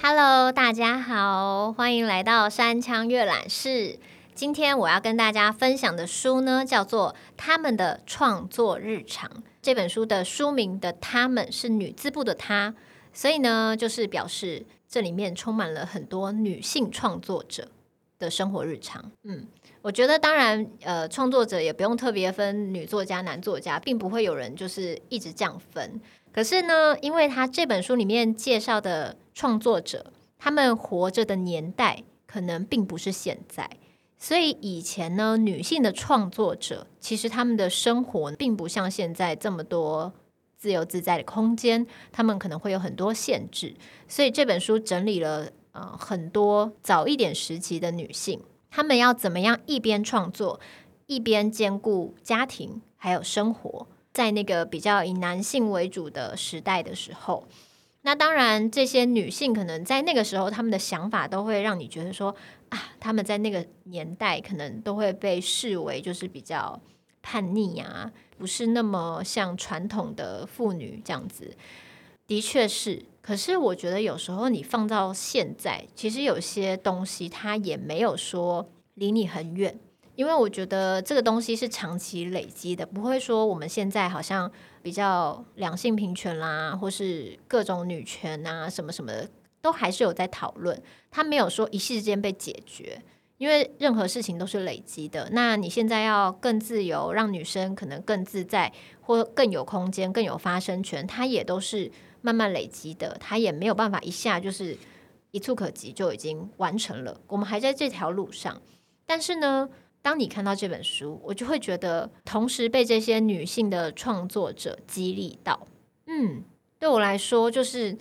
Hello，大家好，欢迎来到山羌阅览室。今天我要跟大家分享的书呢，叫做《他们的创作日常》。这本书的书名的“他们”是女字部的“她”，所以呢，就是表示这里面充满了很多女性创作者的生活日常。嗯。我觉得当然，呃，创作者也不用特别分女作家、男作家，并不会有人就是一直这样分。可是呢，因为他这本书里面介绍的创作者，他们活着的年代可能并不是现在，所以以前呢，女性的创作者其实他们的生活并不像现在这么多自由自在的空间，他们可能会有很多限制。所以这本书整理了呃很多早一点时期的女性。她们要怎么样一边创作，一边兼顾家庭还有生活，在那个比较以男性为主的时代的时候，那当然这些女性可能在那个时候，她们的想法都会让你觉得说啊，她们在那个年代可能都会被视为就是比较叛逆啊，不是那么像传统的妇女这样子。的确是。可是我觉得有时候你放到现在，其实有些东西它也没有说离你很远，因为我觉得这个东西是长期累积的，不会说我们现在好像比较两性平权啦，或是各种女权啊什么什么的，都还是有在讨论，它没有说一夕之间被解决，因为任何事情都是累积的。那你现在要更自由，让女生可能更自在，或更有空间、更有发声权，它也都是。慢慢累积的，他也没有办法一下就是一触可及就已经完成了。我们还在这条路上，但是呢，当你看到这本书，我就会觉得，同时被这些女性的创作者激励到。嗯，对我来说，就是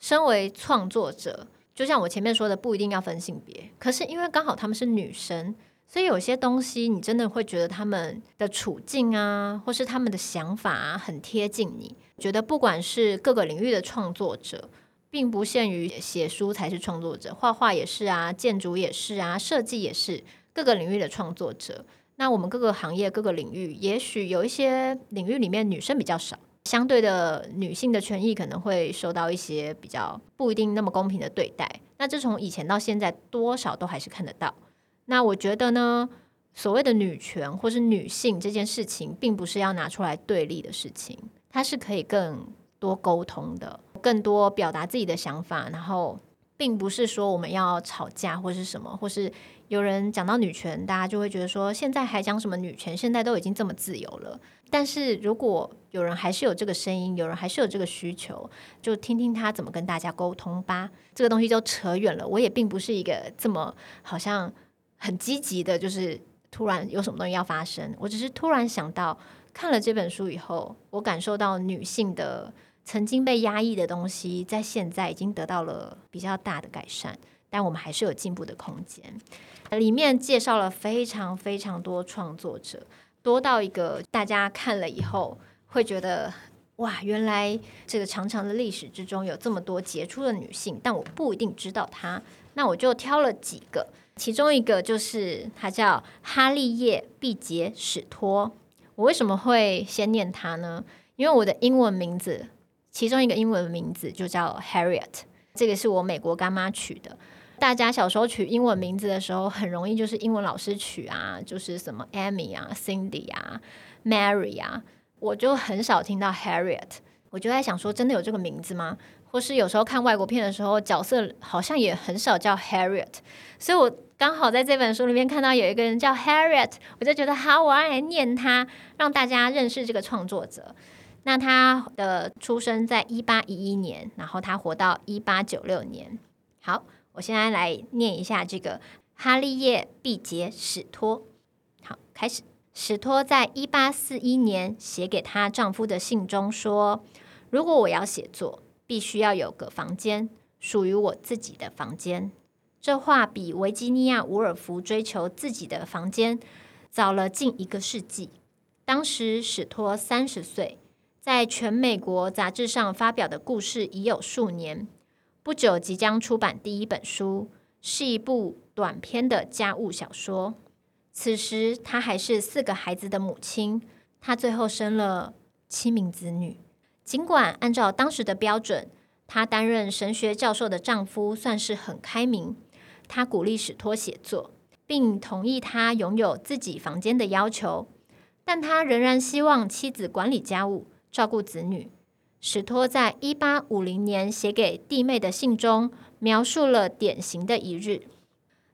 身为创作者，就像我前面说的，不一定要分性别。可是因为刚好她们是女生，所以有些东西你真的会觉得她们的处境啊，或是她们的想法啊，很贴近你。觉得不管是各个领域的创作者，并不限于写书才是创作者，画画也是啊，建筑也是啊，设计也是各个领域的创作者。那我们各个行业、各个领域，也许有一些领域里面女生比较少，相对的女性的权益可能会受到一些比较不一定那么公平的对待。那这从以前到现在，多少都还是看得到。那我觉得呢，所谓的女权或是女性这件事情，并不是要拿出来对立的事情。它是可以更多沟通的，更多表达自己的想法，然后并不是说我们要吵架或是什么，或是有人讲到女权，大家就会觉得说现在还讲什么女权？现在都已经这么自由了。但是如果有人还是有这个声音，有人还是有这个需求，就听听他怎么跟大家沟通吧。这个东西就扯远了。我也并不是一个这么好像很积极的，就是突然有什么东西要发生，我只是突然想到。看了这本书以后，我感受到女性的曾经被压抑的东西，在现在已经得到了比较大的改善，但我们还是有进步的空间。里面介绍了非常非常多创作者，多到一个大家看了以后会觉得哇，原来这个长长的历史之中有这么多杰出的女性，但我不一定知道她。那我就挑了几个，其中一个就是她叫哈利叶·毕杰史托。我为什么会先念它呢？因为我的英文名字，其中一个英文名字就叫 Harriet，这个是我美国干妈取的。大家小时候取英文名字的时候，很容易就是英文老师取啊，就是什么 Amy 啊、Cindy 啊、Mary 啊，我就很少听到 Harriet。我就在想说，真的有这个名字吗？或是有时候看外国片的时候，角色好像也很少叫 Harriet，所以我刚好在这本书里面看到有一个人叫 Harriet，我就觉得好，我要来念他，让大家认识这个创作者。那他的出生在一八一一年，然后他活到一八九六年。好，我现在来念一下这个哈利叶毕杰史托。好，开始。史托在一八四一年写给她丈夫的信中说：“如果我要写作。”必须要有个房间，属于我自己的房间。这话比维吉尼亚·伍尔夫追求自己的房间早了近一个世纪。当时史托三十岁，在全美国杂志上发表的故事已有数年。不久即将出版第一本书，是一部短篇的家务小说。此时，她还是四个孩子的母亲。她最后生了七名子女。尽管按照当时的标准，她担任神学教授的丈夫算是很开明，他鼓励史托写作，并同意他拥有自己房间的要求，但他仍然希望妻子管理家务、照顾子女。史托在一八五零年写给弟妹的信中，描述了典型的一日：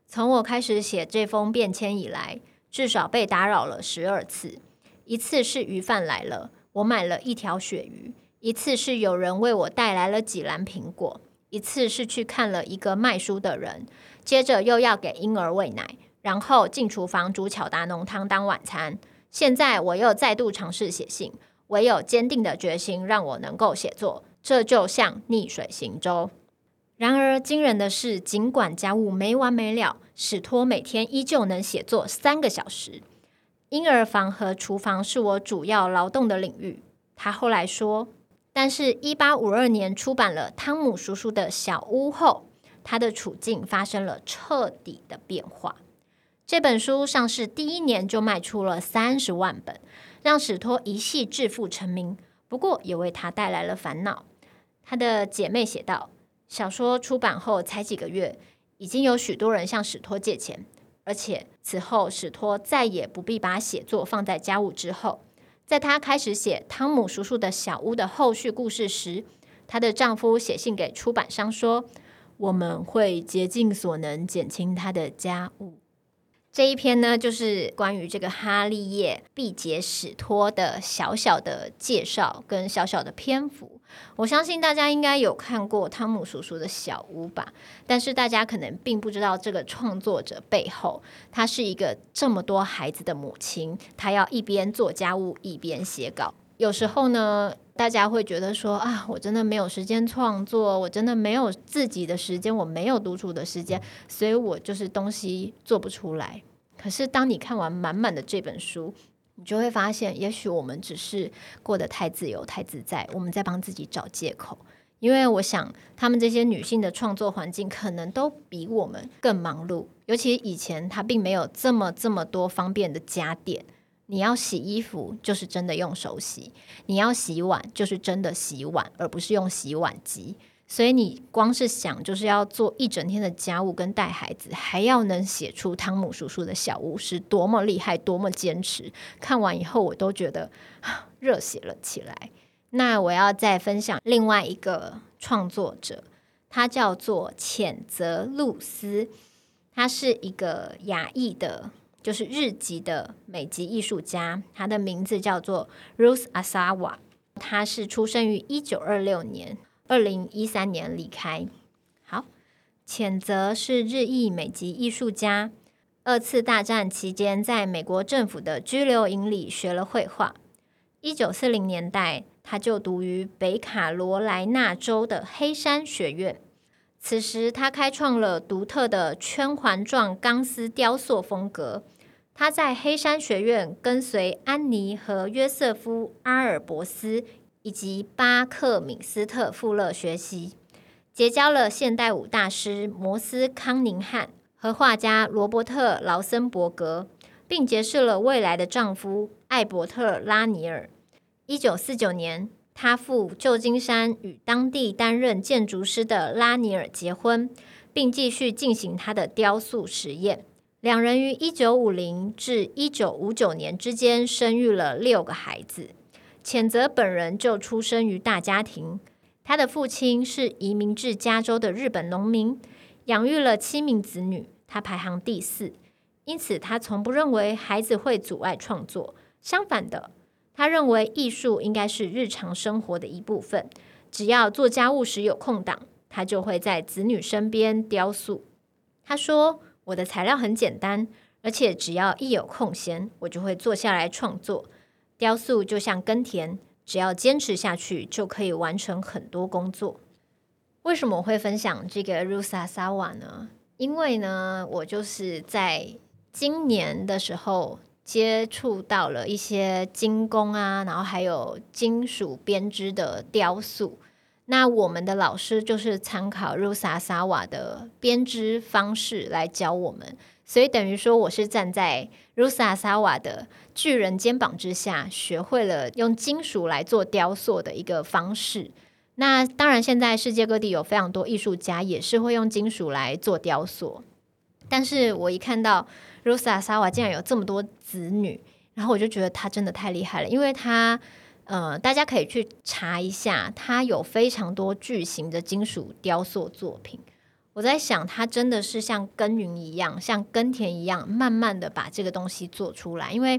从我开始写这封便签以来，至少被打扰了十二次。一次是鱼贩来了，我买了一条鳕鱼；一次是有人为我带来了几篮苹果；一次是去看了一个卖书的人；接着又要给婴儿喂奶，然后进厨房煮巧达浓汤当晚餐。现在我又再度尝试写信。唯有坚定的决心让我能够写作，这就像逆水行舟。然而惊人的是，尽管家务没完没了，史托每天依旧能写作三个小时。婴儿房和厨房是我主要劳动的领域。他后来说，但是，一八五二年出版了汤姆叔叔的小屋后，他的处境发生了彻底的变化。这本书上市第一年就卖出了三十万本。让史托一夕致富成名，不过也为他带来了烦恼。他的姐妹写道：“小说出版后才几个月，已经有许多人向史托借钱，而且此后史托再也不必把写作放在家务之后。在她开始写《汤姆叔叔的小屋》的后续故事时，她的丈夫写信给出版商说：‘我们会竭尽所能减轻她的家务。’”这一篇呢，就是关于这个哈利叶毕杰史托的小小的介绍跟小小的篇幅。我相信大家应该有看过汤姆叔叔的小屋吧，但是大家可能并不知道这个创作者背后，他是一个这么多孩子的母亲，他要一边做家务一边写稿。有时候呢，大家会觉得说啊，我真的没有时间创作，我真的没有自己的时间，我没有独处的时间，所以我就是东西做不出来。可是当你看完满满的这本书，你就会发现，也许我们只是过得太自由、太自在，我们在帮自己找借口。因为我想，她们这些女性的创作环境可能都比我们更忙碌，尤其以前她并没有这么这么多方便的家电。你要洗衣服，就是真的用手洗；你要洗碗，就是真的洗碗，而不是用洗碗机。所以你光是想，就是要做一整天的家务跟带孩子，还要能写出汤姆叔叔的小屋，是多么厉害，多么坚持。看完以后，我都觉得热血了起来。那我要再分享另外一个创作者，他叫做浅泽露丝，他是一个亚裔的。就是日籍的美籍艺术家，他的名字叫做 Ruth Asawa，他是出生于一九二六年，二零一三年离开。好，谴责是日裔美籍艺术家，二次大战期间在美国政府的居留营里学了绘画。一九四零年代，他就读于北卡罗来纳州的黑山学院。此时，他开创了独特的圈环状钢丝雕塑风格。他在黑山学院跟随安妮和约瑟夫·阿尔伯斯以及巴克敏斯特·富勒学习，结交了现代舞大师摩斯·康宁汉和画家罗伯特·劳森伯格，并结识了未来的丈夫艾伯特·拉尼尔。一九四九年。他赴旧金山与当地担任建筑师的拉尼尔结婚，并继续进行他的雕塑实验。两人于一九五零至一九五九年之间生育了六个孩子。浅泽本人就出生于大家庭，他的父亲是移民至加州的日本农民，养育了七名子女，他排行第四。因此，他从不认为孩子会阻碍创作，相反的。他认为艺术应该是日常生活的一部分，只要做家务时有空档，他就会在子女身边雕塑。他说：“我的材料很简单，而且只要一有空闲，我就会坐下来创作。雕塑就像耕田，只要坚持下去，就可以完成很多工作。”为什么我会分享这个 Ruth Asawa 呢？因为呢，我就是在今年的时候。接触到了一些金工啊，然后还有金属编织的雕塑。那我们的老师就是参考 Ruth Asawa 的编织方式来教我们，所以等于说我是站在 Ruth Asawa 的巨人肩膀之下，学会了用金属来做雕塑的一个方式。那当然，现在世界各地有非常多艺术家也是会用金属来做雕塑，但是我一看到 Ruth Asawa 竟然有这么多子女，然后我就觉得他真的太厉害了，因为他。呃，大家可以去查一下，他有非常多巨型的金属雕塑作品。我在想，他真的是像耕耘一样，像耕田一样，慢慢的把这个东西做出来。因为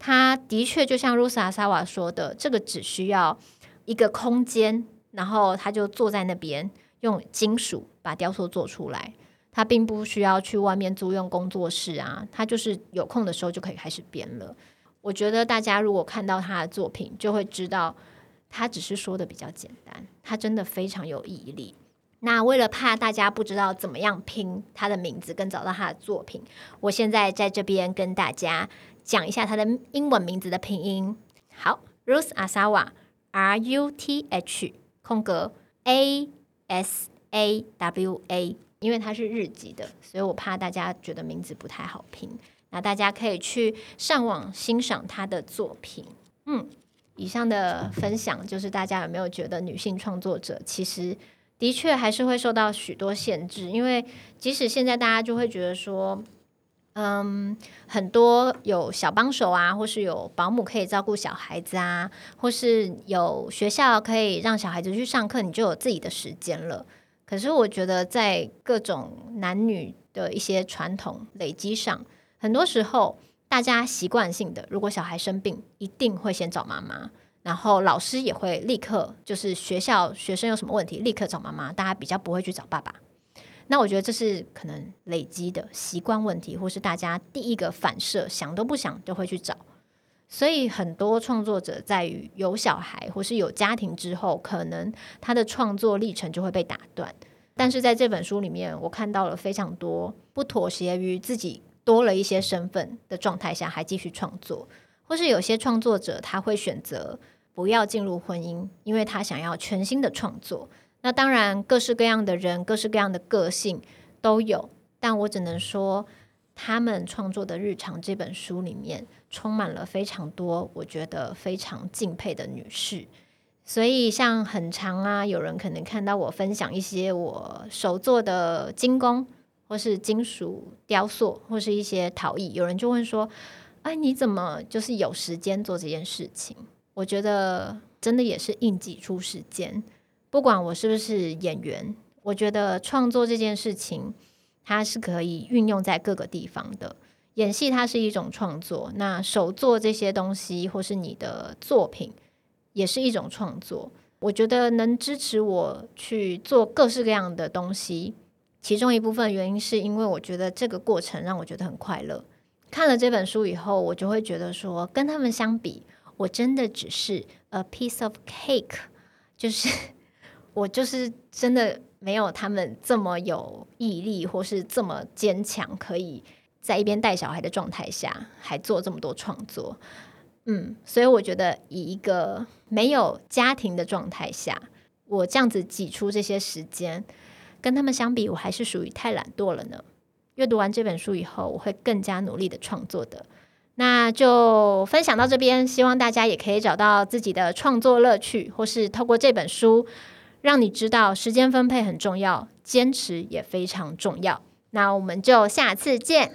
他的确就像 Ruth Asawa 说的，这个只需要一个空间，然后他就坐在那边，用金属把雕塑做出来。他并不需要去外面租用工作室啊，他就是有空的时候就可以开始编了。我觉得大家如果看到他的作品，就会知道他只是说的比较简单，他真的非常有毅力。那为了怕大家不知道怎么样拼他的名字跟找到他的作品，我现在在这边跟大家讲一下他的英文名字的拼音。好，Ruth Asawa，R U T H 空格 A S A W A，因为它是日籍的，所以我怕大家觉得名字不太好拼。那大家可以去上网欣赏他的作品。嗯，以上的分享就是大家有没有觉得女性创作者其实的确还是会受到许多限制？因为即使现在大家就会觉得说，嗯，很多有小帮手啊，或是有保姆可以照顾小孩子啊，或是有学校可以让小孩子去上课，你就有自己的时间了。可是我觉得在各种男女的一些传统累积上。很多时候，大家习惯性的，如果小孩生病，一定会先找妈妈，然后老师也会立刻，就是学校学生有什么问题，立刻找妈妈，大家比较不会去找爸爸。那我觉得这是可能累积的习惯问题，或是大家第一个反射，想都不想就会去找。所以很多创作者在于有小孩或是有家庭之后，可能他的创作历程就会被打断。但是在这本书里面，我看到了非常多不妥协于自己。多了一些身份的状态下，还继续创作，或是有些创作者他会选择不要进入婚姻，因为他想要全新的创作。那当然，各式各样的人，各式各样的个性都有，但我只能说，他们创作的日常这本书里面充满了非常多我觉得非常敬佩的女士。所以，像很长啊，有人可能看到我分享一些我手做的金工。或是金属雕塑，或是一些陶艺，有人就问说：“哎，你怎么就是有时间做这件事情？”我觉得真的也是硬挤出时间。不管我是不是演员，我觉得创作这件事情，它是可以运用在各个地方的。演戏它是一种创作，那手做这些东西，或是你的作品，也是一种创作。我觉得能支持我去做各式各样的东西。其中一部分原因是因为我觉得这个过程让我觉得很快乐。看了这本书以后，我就会觉得说，跟他们相比，我真的只是 a piece of cake，就是我就是真的没有他们这么有毅力，或是这么坚强，可以在一边带小孩的状态下还做这么多创作。嗯，所以我觉得以一个没有家庭的状态下，我这样子挤出这些时间。跟他们相比，我还是属于太懒惰了呢。阅读完这本书以后，我会更加努力的创作的。那就分享到这边，希望大家也可以找到自己的创作乐趣，或是透过这本书，让你知道时间分配很重要，坚持也非常重要。那我们就下次见。